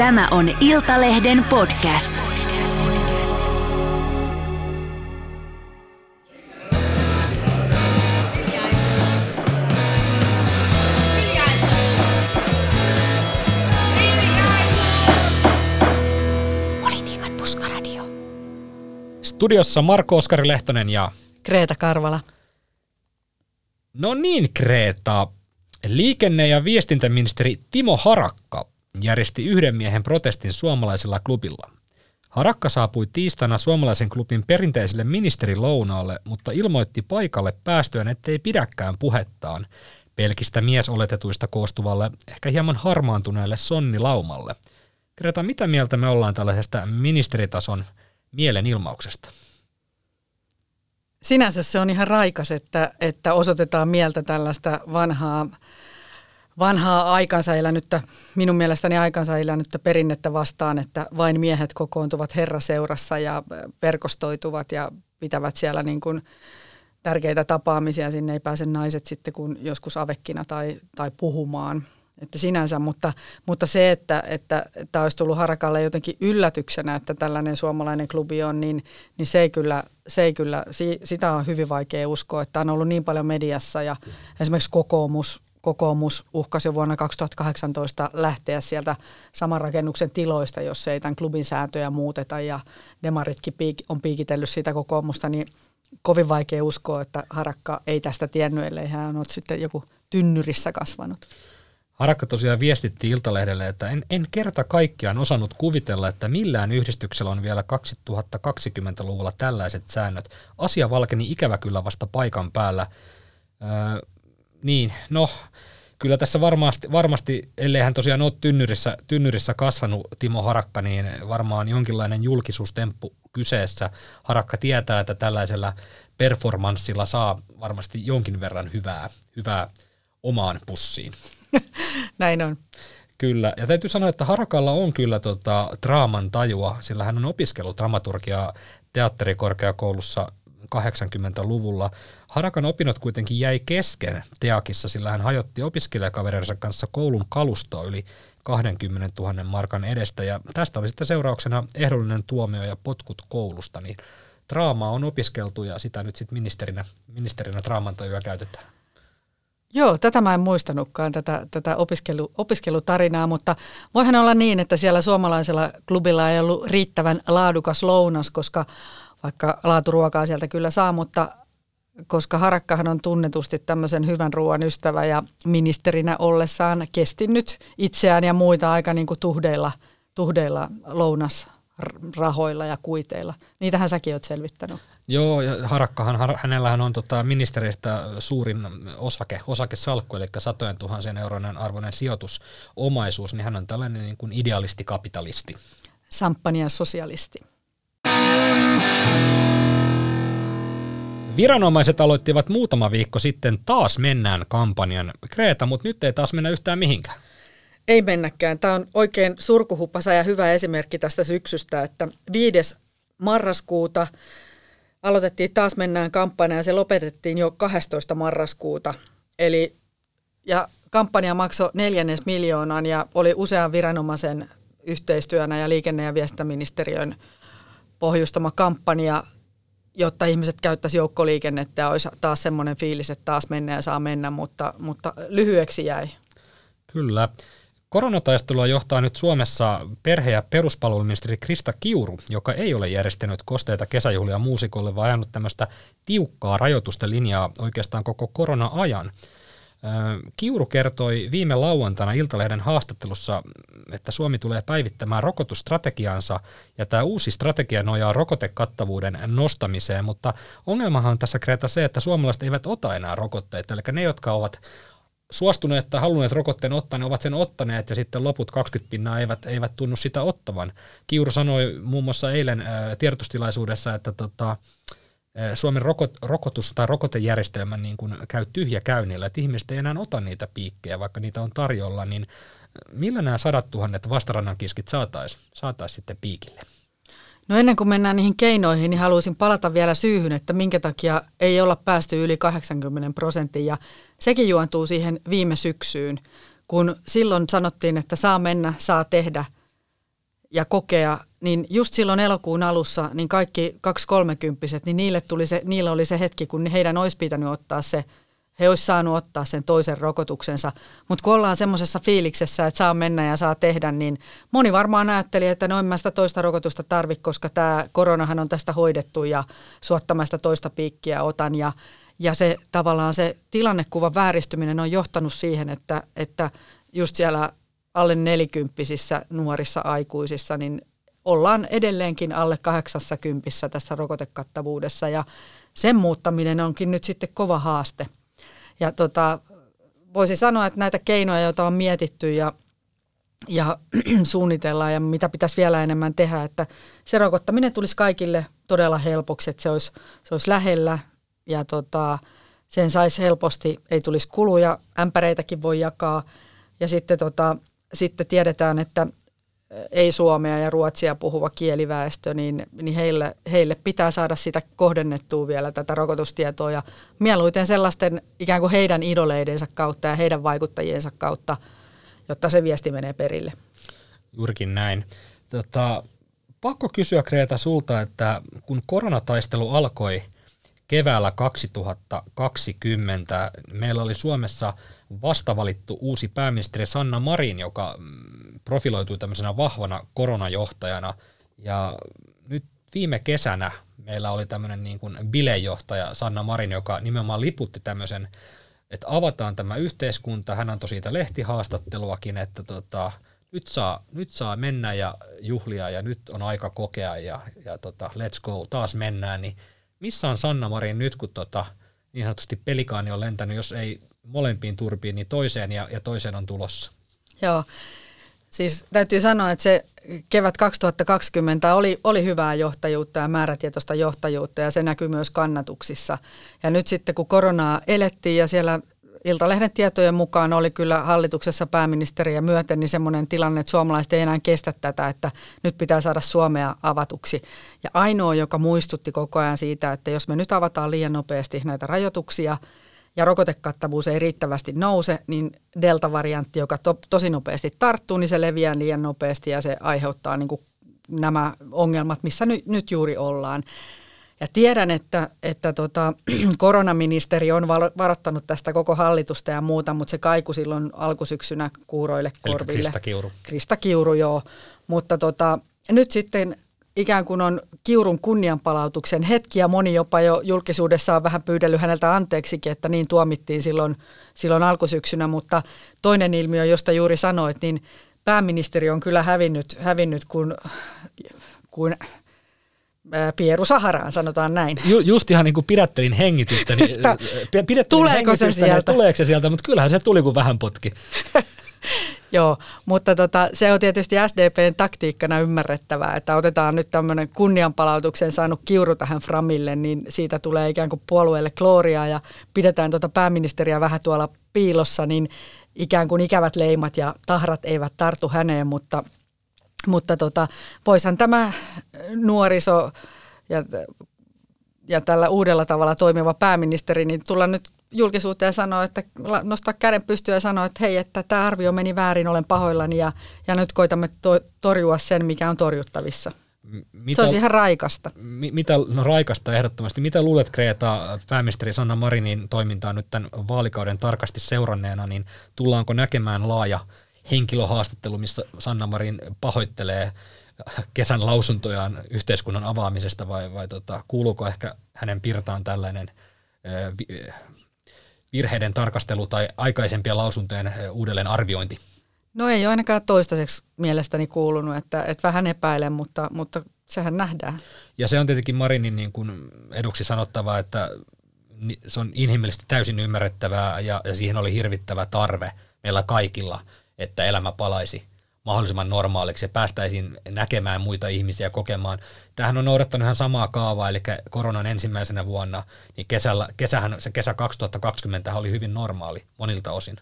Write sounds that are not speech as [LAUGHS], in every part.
Tämä on Iltalehden podcast. Politiikan puskaradio. Studiossa Marko Oskari Lehtonen ja... Kreta Karvala. No niin, Kreta. Liikenne- ja viestintäministeri Timo Harakka järjesti yhden miehen protestin suomalaisella klubilla. Harakka saapui tiistaina suomalaisen klubin perinteiselle ministerilounaalle, mutta ilmoitti paikalle päästyään, ettei pidäkään puhettaan pelkistä miesoletetuista koostuvalle, ehkä hieman harmaantuneelle sonnilaumalle. Kreta, mitä mieltä me ollaan tällaisesta ministeritason mielenilmauksesta? Sinänsä se on ihan raikas, että, että osoitetaan mieltä tällaista vanhaa, vanhaa aikansa elänyttä, minun mielestäni aikansa elänyttä perinnettä vastaan, että vain miehet kokoontuvat herraseurassa ja verkostoituvat ja pitävät siellä niin kuin tärkeitä tapaamisia. Sinne ei pääse naiset sitten kun joskus avekkina tai, tai puhumaan. Että sinänsä, mutta, mutta se, että, että, että olisi tullut Harakalle jotenkin yllätyksenä, että tällainen suomalainen klubi on, niin, niin se ei kyllä, se ei kyllä, sitä on hyvin vaikea uskoa, että on ollut niin paljon mediassa ja esimerkiksi kokoomus, kokoomus uhkasi jo vuonna 2018 lähteä sieltä saman rakennuksen tiloista, jos ei tämän klubin sääntöjä muuteta ja demaritkin piik- on piikitellyt sitä kokoomusta, niin kovin vaikea uskoa, että Harakka ei tästä tiennyt, ellei hän ole sitten joku tynnyrissä kasvanut. Harakka tosiaan viestitti Iltalehdelle, että en, en kerta kaikkiaan osannut kuvitella, että millään yhdistyksellä on vielä 2020-luvulla tällaiset säännöt. Asia valkeni ikävä kyllä vasta paikan päällä. Öö, niin, no kyllä tässä varmasti, varmasti ellei hän tosiaan ole tynnyrissä, tynnyrissä kasvanut Timo Harakka, niin varmaan jonkinlainen julkisuustemppu kyseessä. Harakka tietää, että tällaisella performanssilla saa varmasti jonkin verran hyvää, hyvää omaan pussiin. [LAUGHS] Näin on. Kyllä, ja täytyy sanoa, että Harakalla on kyllä tota, draaman tajua, sillä hän on opiskellut dramaturgiaa teatterikorkeakoulussa 80-luvulla. Harakan opinnot kuitenkin jäi kesken Teakissa, sillä hän hajotti opiskelijakaverinsa kanssa koulun kalustoa yli 20 000 markan edestä, ja tästä oli sitten seurauksena ehdollinen tuomio ja potkut koulusta, niin draamaa on opiskeltu ja sitä nyt sitten ministerinä, ministerinä draamantajua käytetään. Joo, tätä mä en muistanutkaan, tätä, tätä opiskelu, opiskelutarinaa, mutta voihan olla niin, että siellä suomalaisella klubilla ei ollut riittävän laadukas lounas, koska vaikka laaturuokaa sieltä kyllä saa, mutta koska Harakkahan on tunnetusti tämmöisen hyvän ruoan ystävä ja ministerinä ollessaan kesti nyt itseään ja muita aika niin kuin tuhdeilla, tuhdeilla lounasrahoilla ja kuiteilla. Niitähän säkin oot selvittänyt. Joo, ja Harakkahan, hänellähän on tota ministeristä suurin osake, osakesalkku, eli satojen tuhansien euroinen arvoinen sijoitusomaisuus, niin hän on tällainen niin kuin idealistikapitalisti. Samppania sosialisti. Viranomaiset aloittivat muutama viikko sitten taas mennään kampanjan Kreeta, mutta nyt ei taas mennä yhtään mihinkään. Ei mennäkään. Tämä on oikein surkuhuppasa ja hyvä esimerkki tästä syksystä, että 5. marraskuuta aloitettiin taas mennään kampanja ja se lopetettiin jo 12. marraskuuta. Eli, ja kampanja maksoi neljännes miljoonan ja oli usean viranomaisen yhteistyönä ja liikenne- ja viestintäministeriön pohjustama kampanja, jotta ihmiset käyttäisi joukkoliikennettä ja olisi taas semmoinen fiilis, että taas mennään ja saa mennä, mutta, mutta lyhyeksi jäi. Kyllä. Koronataistelua johtaa nyt Suomessa perhe- ja peruspalveluministeri Krista Kiuru, joka ei ole järjestänyt kosteita kesäjuhlia muusikolle, vaan ajanut tämmöistä tiukkaa rajoitusten linjaa oikeastaan koko korona-ajan. Kiuru kertoi viime lauantaina Iltalehden haastattelussa, että Suomi tulee päivittämään rokotusstrategiansa ja tämä uusi strategia nojaa rokotekattavuuden nostamiseen, mutta ongelmahan on tässä Kreta se, että suomalaiset eivät ota enää rokotteita, eli ne, jotka ovat suostuneet tai halunneet rokotteen ottaa, ne ovat sen ottaneet ja sitten loput 20 pinnaa eivät, eivät tunnu sitä ottavan. Kiuru sanoi muun muassa eilen tiedotustilaisuudessa, että tota, Suomen rokot, rokotus- tai rokotejärjestelmä niin kuin käy tyhjä käynnillä, että ihmiset ei enää ota niitä piikkejä, vaikka niitä on tarjolla, niin millä nämä sadat tuhannet vastarannan kiskit saataisiin saatais sitten piikille? No ennen kuin mennään niihin keinoihin, niin haluaisin palata vielä syyhyn, että minkä takia ei olla päästy yli 80 prosenttia. Ja sekin juontuu siihen viime syksyyn, kun silloin sanottiin, että saa mennä, saa tehdä. ja kokea, niin just silloin elokuun alussa, niin kaikki 230 niin niille, tuli se, niillä oli se hetki, kun heidän olisi pitänyt ottaa se, he olisi saanut ottaa sen toisen rokotuksensa. Mutta kun ollaan semmoisessa fiiliksessä, että saa mennä ja saa tehdä, niin moni varmaan ajatteli, että no en mä sitä toista rokotusta tarvi, koska tämä koronahan on tästä hoidettu ja suottamasta toista piikkiä otan. Ja, ja se tavallaan se tilannekuvan vääristyminen on johtanut siihen, että, että just siellä alle nelikymppisissä nuorissa aikuisissa, niin ollaan edelleenkin alle 80 tässä rokotekattavuudessa ja sen muuttaminen onkin nyt sitten kova haaste. Ja tota, voisi sanoa, että näitä keinoja, joita on mietitty ja, ja [CLEARS THROAT] suunnitellaan ja mitä pitäisi vielä enemmän tehdä, että se rokottaminen tulisi kaikille todella helpoksi, että se olisi, se olisi lähellä ja tota, sen saisi helposti, ei tulisi kuluja, ämpäreitäkin voi jakaa ja sitten tota, sitten tiedetään, että ei suomea ja ruotsia puhuva kieliväestö, niin, niin heille, heille pitää saada sitä kohdennettua vielä tätä rokotustietoa ja mieluiten sellaisten ikään kuin heidän idoleidensa kautta ja heidän vaikuttajiensa kautta, jotta se viesti menee perille. Juurikin näin. Tota, pakko kysyä Kreeta sulta, että kun koronataistelu alkoi keväällä 2020, meillä oli Suomessa – vastavalittu uusi pääministeri Sanna Marin, joka mm, profiloitui tämmöisenä vahvana koronajohtajana. Ja nyt viime kesänä meillä oli tämmöinen niin kuin bilejohtaja Sanna Marin, joka nimenomaan liputti tämmöisen, että avataan tämä yhteiskunta. Hän antoi siitä lehtihaastatteluakin, että tota, nyt, saa, nyt saa mennä ja juhlia ja nyt on aika kokea ja, ja tota, let's go, taas mennään. Niin missä on Sanna Marin nyt, kun tota, niin sanotusti pelikaani on lentänyt, jos ei molempiin turpiin, niin toiseen ja, ja toiseen on tulossa. Joo, siis täytyy sanoa, että se kevät 2020 oli, oli hyvää johtajuutta ja määrätietoista johtajuutta ja se näkyy myös kannatuksissa. Ja nyt sitten kun koronaa elettiin ja siellä Iltalehden tietojen mukaan oli kyllä hallituksessa pääministeriä myöten niin semmoinen tilanne, että suomalaiset ei enää kestä tätä, että nyt pitää saada Suomea avatuksi. Ja ainoa, joka muistutti koko ajan siitä, että jos me nyt avataan liian nopeasti näitä rajoituksia – ja rokotekattavuus ei riittävästi nouse, niin delta-variantti, joka to, tosi nopeasti tarttuu, niin se leviää liian nopeasti ja se aiheuttaa niin kuin nämä ongelmat, missä ny, nyt juuri ollaan. Ja tiedän, että, että tota, [CLEARS THROAT] koronaministeri on varoittanut tästä koko hallitusta ja muuta, mutta se kaiku silloin alkusyksynä kuuroille korville. Eli Krista Kiuru. Krista Kiuru, joo. Mutta tota, nyt sitten ikään kuin on Kiurun kunnianpalautuksen hetki ja moni jopa jo julkisuudessa on vähän pyydellyt häneltä anteeksikin, että niin tuomittiin silloin, silloin alkusyksynä, mutta toinen ilmiö, josta juuri sanoit, niin pääministeri on kyllä hävinnyt, hävinnyt kun, kun Pieru Saharaan, sanotaan näin. Ju, just ihan niin kuin pidättelin hengitystä. Niin, pidättelin tuleeko hengitystä, se sieltä? Niin, tuleeko se sieltä, mutta kyllähän se tuli, kun vähän potki. [LAUGHS] Joo, mutta tota, se on tietysti SDPn taktiikkana ymmärrettävää, että otetaan nyt tämmöinen kunnianpalautuksen saanut kiuru tähän Framille, niin siitä tulee ikään kuin puolueelle klooria ja pidetään tuota pääministeriä vähän tuolla piilossa, niin ikään kuin ikävät leimat ja tahrat eivät tartu häneen, mutta, mutta tota, voisihan tämä nuoriso ja ja tällä uudella tavalla toimiva pääministeri, niin tulla nyt julkisuuteen ja sanoa, että nostaa käden pystyä ja sanoa, että hei, että tämä arvio meni väärin, olen pahoillani ja, ja nyt koitamme to, torjua sen, mikä on torjuttavissa. Mitä, se olisi ihan raikasta. Mitä, no raikasta ehdottomasti. Mitä luulet, Kreta, pääministeri Sanna Marinin toimintaa nyt tämän vaalikauden tarkasti seuranneena, niin tullaanko näkemään laaja henkilöhaastattelu, missä Sanna Marin pahoittelee kesän lausuntojaan yhteiskunnan avaamisesta vai, vai tota, kuuluuko ehkä hänen pirtaan tällainen virheiden tarkastelu tai aikaisempien lausuntojen uudelleen arviointi? No ei ole ainakaan toistaiseksi mielestäni kuulunut, että, että vähän epäilen, mutta, mutta sehän nähdään. Ja se on tietenkin Marinin niin kuin eduksi sanottava, että se on inhimillisesti täysin ymmärrettävää ja, ja siihen oli hirvittävä tarve meillä kaikilla, että elämä palaisi mahdollisimman normaaliksi ja päästäisiin näkemään muita ihmisiä kokemaan. Tämähän on noudattanut ihan samaa kaavaa, eli koronan ensimmäisenä vuonna, niin kesällä, kesähän, se kesä 2020 oli hyvin normaali monilta osin.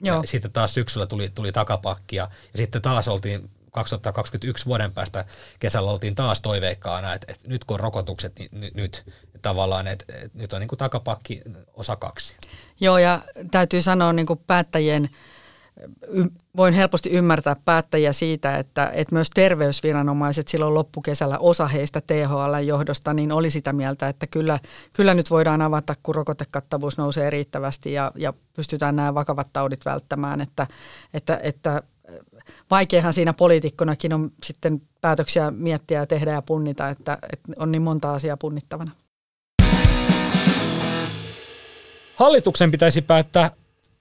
Joo. Ja sitten taas syksyllä tuli, tuli takapakkia ja sitten taas oltiin 2021 vuoden päästä kesällä oltiin taas toiveikkaana, että, että nyt kun on rokotukset, niin nyt, nyt tavallaan, että, että nyt on niin kuin takapakki osa kaksi. Joo, ja täytyy sanoa niin kuin päättäjien voin helposti ymmärtää päättäjiä siitä, että, että myös terveysviranomaiset silloin loppukesällä osa heistä THL-johdosta niin oli sitä mieltä, että kyllä, kyllä nyt voidaan avata, kun rokotekattavuus nousee riittävästi ja, ja pystytään nämä vakavat taudit välttämään, että, että, että vaikeahan siinä poliitikkonakin on sitten päätöksiä miettiä ja tehdä ja punnita, että, että on niin monta asiaa punnittavana. Hallituksen pitäisi päättää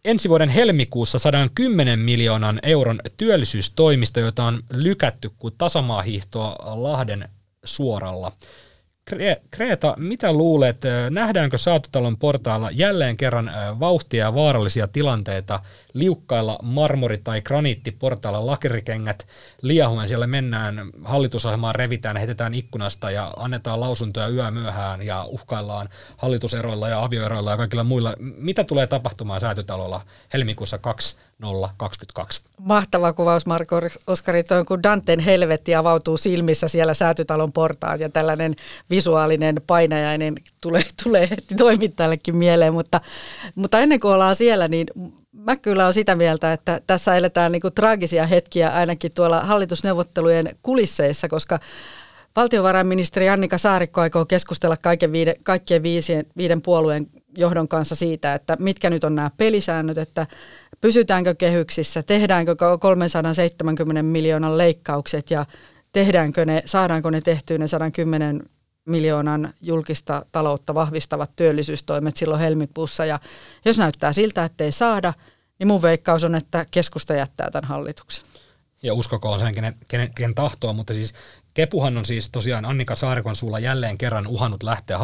ensi vuoden helmikuussa 110 miljoonan euron työllisyystoimista, jota on lykätty kuin tasamaahiihtoa Lahden suoralla. Kreta, mitä luulet, nähdäänkö Saatutalon portaalla jälleen kerran vauhtia ja vaarallisia tilanteita liukkailla marmori- tai graniittiportailla lakerikengät liahuen, siellä mennään, hallitusohjelmaan revitään, heitetään ikkunasta ja annetaan lausuntoja yö myöhään ja uhkaillaan hallituseroilla ja avioeroilla ja kaikilla muilla. Mitä tulee tapahtumaan Säätytalolla helmikuussa 2022? Mahtava kuvaus, Marko Oskari, tuo kun Danten helvetti avautuu silmissä siellä Säätytalon portaat ja tällainen visuaalinen painajainen tulee, tulee heti toimittajallekin mieleen, mutta, mutta ennen kuin ollaan siellä, niin mä kyllä olen sitä mieltä, että tässä eletään niin kuin traagisia hetkiä ainakin tuolla hallitusneuvottelujen kulisseissa, koska valtiovarainministeri Annika Saarikko aikoo keskustella kaiken viide, kaikkien viisien, viiden puolueen johdon kanssa siitä, että mitkä nyt on nämä pelisäännöt, että pysytäänkö kehyksissä, tehdäänkö 370 miljoonan leikkaukset ja tehdäänkö ne, saadaanko ne tehtyä ne 110 miljoonan julkista taloutta vahvistavat työllisyystoimet silloin helmikuussa. Ja jos näyttää siltä, että ei saada, niin mun veikkaus on, että keskusta jättää tämän hallituksen. Ja uskokoon sen, kenen, kenen, kenen tahtoa, mutta siis Kepuhan on siis tosiaan Annika Saarikon suulla jälleen kerran uhannut lähteä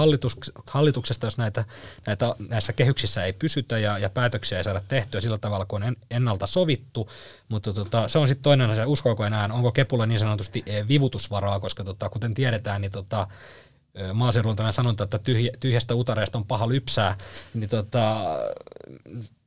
hallituksesta, jos näitä, näitä, näissä kehyksissä ei pysytä ja, ja päätöksiä ei saada tehtyä sillä tavalla, kuin on ennalta sovittu. Mutta tota, se on sitten toinen asia, uskoako enää, onko Kepulla niin sanotusti eh, vivutusvaraa, koska tota, kuten tiedetään, niin tota, maaseudulla tämä sanonta, että tyhjä, tyhjästä utareesta on paha lypsää, niin tota,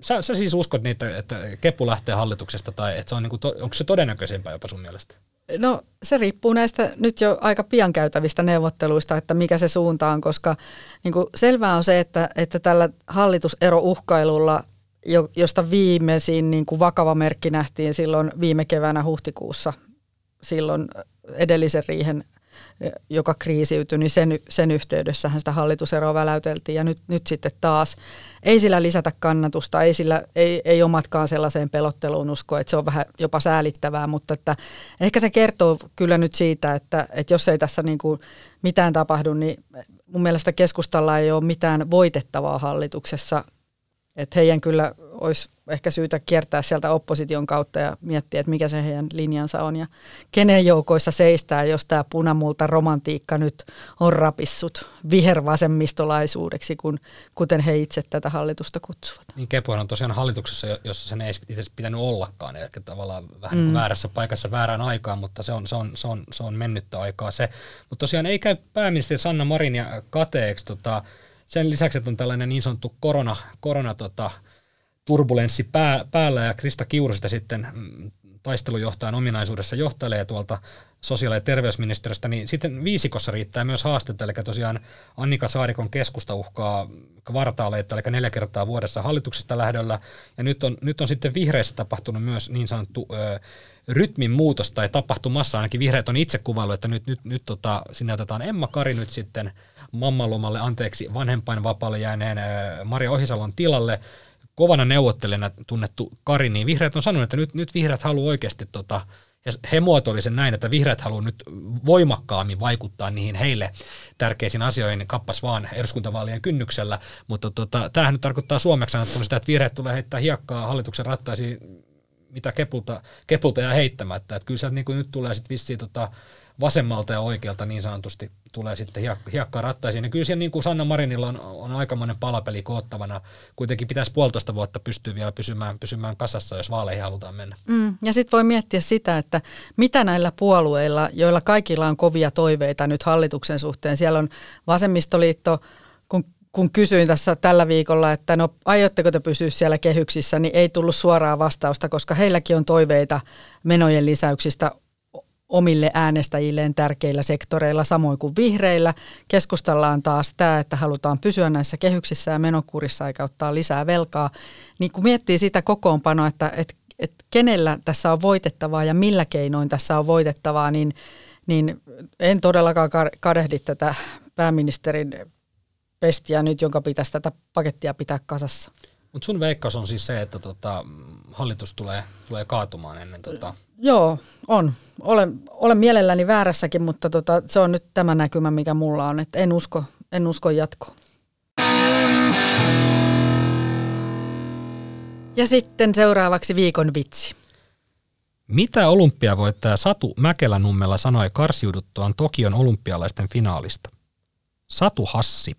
sä, sä siis uskot niitä, että Kepu lähtee hallituksesta, tai että se on, niin kuin, onko se todennäköisempää jopa sun mielestä? No se riippuu näistä nyt jo aika pian käytävistä neuvotteluista, että mikä se suunta on, koska niin kuin selvää on se, että, että tällä hallituserouhkailulla, josta viimeisin niin kuin vakava merkki nähtiin silloin viime keväänä huhtikuussa, silloin edellisen riihen joka kriisiytyi, niin sen, sen yhteydessähän sitä hallituseroa väläyteltiin. Ja nyt, nyt sitten taas ei sillä lisätä kannatusta, ei, sillä, ei, ei omatkaan sellaiseen pelotteluun usko, että se on vähän jopa säälittävää, mutta että ehkä se kertoo kyllä nyt siitä, että, että jos ei tässä niin kuin mitään tapahdu, niin mun mielestä keskustalla ei ole mitään voitettavaa hallituksessa. Että heidän kyllä olisi ehkä syytä kiertää sieltä opposition kautta ja miettiä, että mikä se heidän linjansa on ja kenen joukoissa seistää, jos tämä punamulta romantiikka nyt on rapissut vihervasemmistolaisuudeksi, kun, kuten he itse tätä hallitusta kutsuvat. Niin Kepuhan on tosiaan hallituksessa, jossa sen ei itse pitänyt ollakaan, eli tavallaan vähän mm. väärässä paikassa väärään aikaan, mutta se on, se on, se on, se on mennyttä aikaa se. Mutta tosiaan ei käy pääministeri Sanna Marin ja kateeksi tota, sen lisäksi, että on tällainen niin sanottu korona, korona tota, turbulenssi pää, päällä ja Krista Kiuru sitä sitten mm, taistelujohtajan ominaisuudessa johtelee tuolta sosiaali- ja terveysministeriöstä, niin sitten viisikossa riittää myös haastetta, eli tosiaan Annika Saarikon keskusta uhkaa kvartaaleita, eli neljä kertaa vuodessa hallituksesta lähdöllä, ja nyt on, nyt on sitten vihreissä tapahtunut myös niin sanottu ö, rytmin muutos tai tapahtumassa, ainakin vihreät on itse kuvailu, että nyt, nyt, nyt tota, sinne otetaan Emma Kari nyt sitten mammalomalle, anteeksi, vanhempainvapaalle jääneen Maria Ohisalon tilalle, kovana neuvottelijana tunnettu Kari, niin vihreät on sanonut, että nyt, nyt vihreät haluaa oikeasti, tota, ja he muotoili sen näin, että vihreät haluaa nyt voimakkaammin vaikuttaa niihin heille tärkeisiin asioihin. Kappas vaan eduskuntavaalien kynnyksellä, mutta tota, tämähän nyt tarkoittaa suomeksi sitä, että vihreät tulee heittää hiekkaa hallituksen rattaisiin, mitä kepulta, kepulta jää heittämättä, että kyllä sieltä niin nyt tulee sitten vissiin tota, vasemmalta ja oikealta niin sanotusti tulee sitten hiek- hiekkaa rattaisiin. Ja kyllä siellä niin kuin Sanna Marinilla on, on aikamoinen palapeli koottavana. Kuitenkin pitäisi puolitoista vuotta pystyä vielä pysymään, pysymään kasassa, jos vaaleihin halutaan mennä. Mm, ja sitten voi miettiä sitä, että mitä näillä puolueilla, joilla kaikilla on kovia toiveita nyt hallituksen suhteen. Siellä on vasemmistoliitto, kun kun kysyin tässä tällä viikolla, että no aiotteko te pysyä siellä kehyksissä, niin ei tullut suoraa vastausta, koska heilläkin on toiveita menojen lisäyksistä omille äänestäjilleen tärkeillä sektoreilla, samoin kuin vihreillä. Keskustellaan taas tämä, että halutaan pysyä näissä kehyksissä ja menokurissa eikä ottaa lisää velkaa. Niin kun miettii sitä kokoonpanoa, että, että että kenellä tässä on voitettavaa ja millä keinoin tässä on voitettavaa, niin, niin en todellakaan kadehdi tätä pääministerin pestiä nyt, jonka pitäisi tätä pakettia pitää kasassa. Mutta sun veikkaus on siis se, että tota, hallitus tulee, tulee kaatumaan ennen tota... Joo, on. Olen, olen mielelläni väärässäkin, mutta tota, se on nyt tämä näkymä, mikä mulla on. että en usko, en usko jatkoon. Ja sitten seuraavaksi viikon vitsi. Mitä olympiavoittaja Satu Mäkelänummella sanoi karsiuduttuaan Tokion olympialaisten finaalista? Satu Hassi.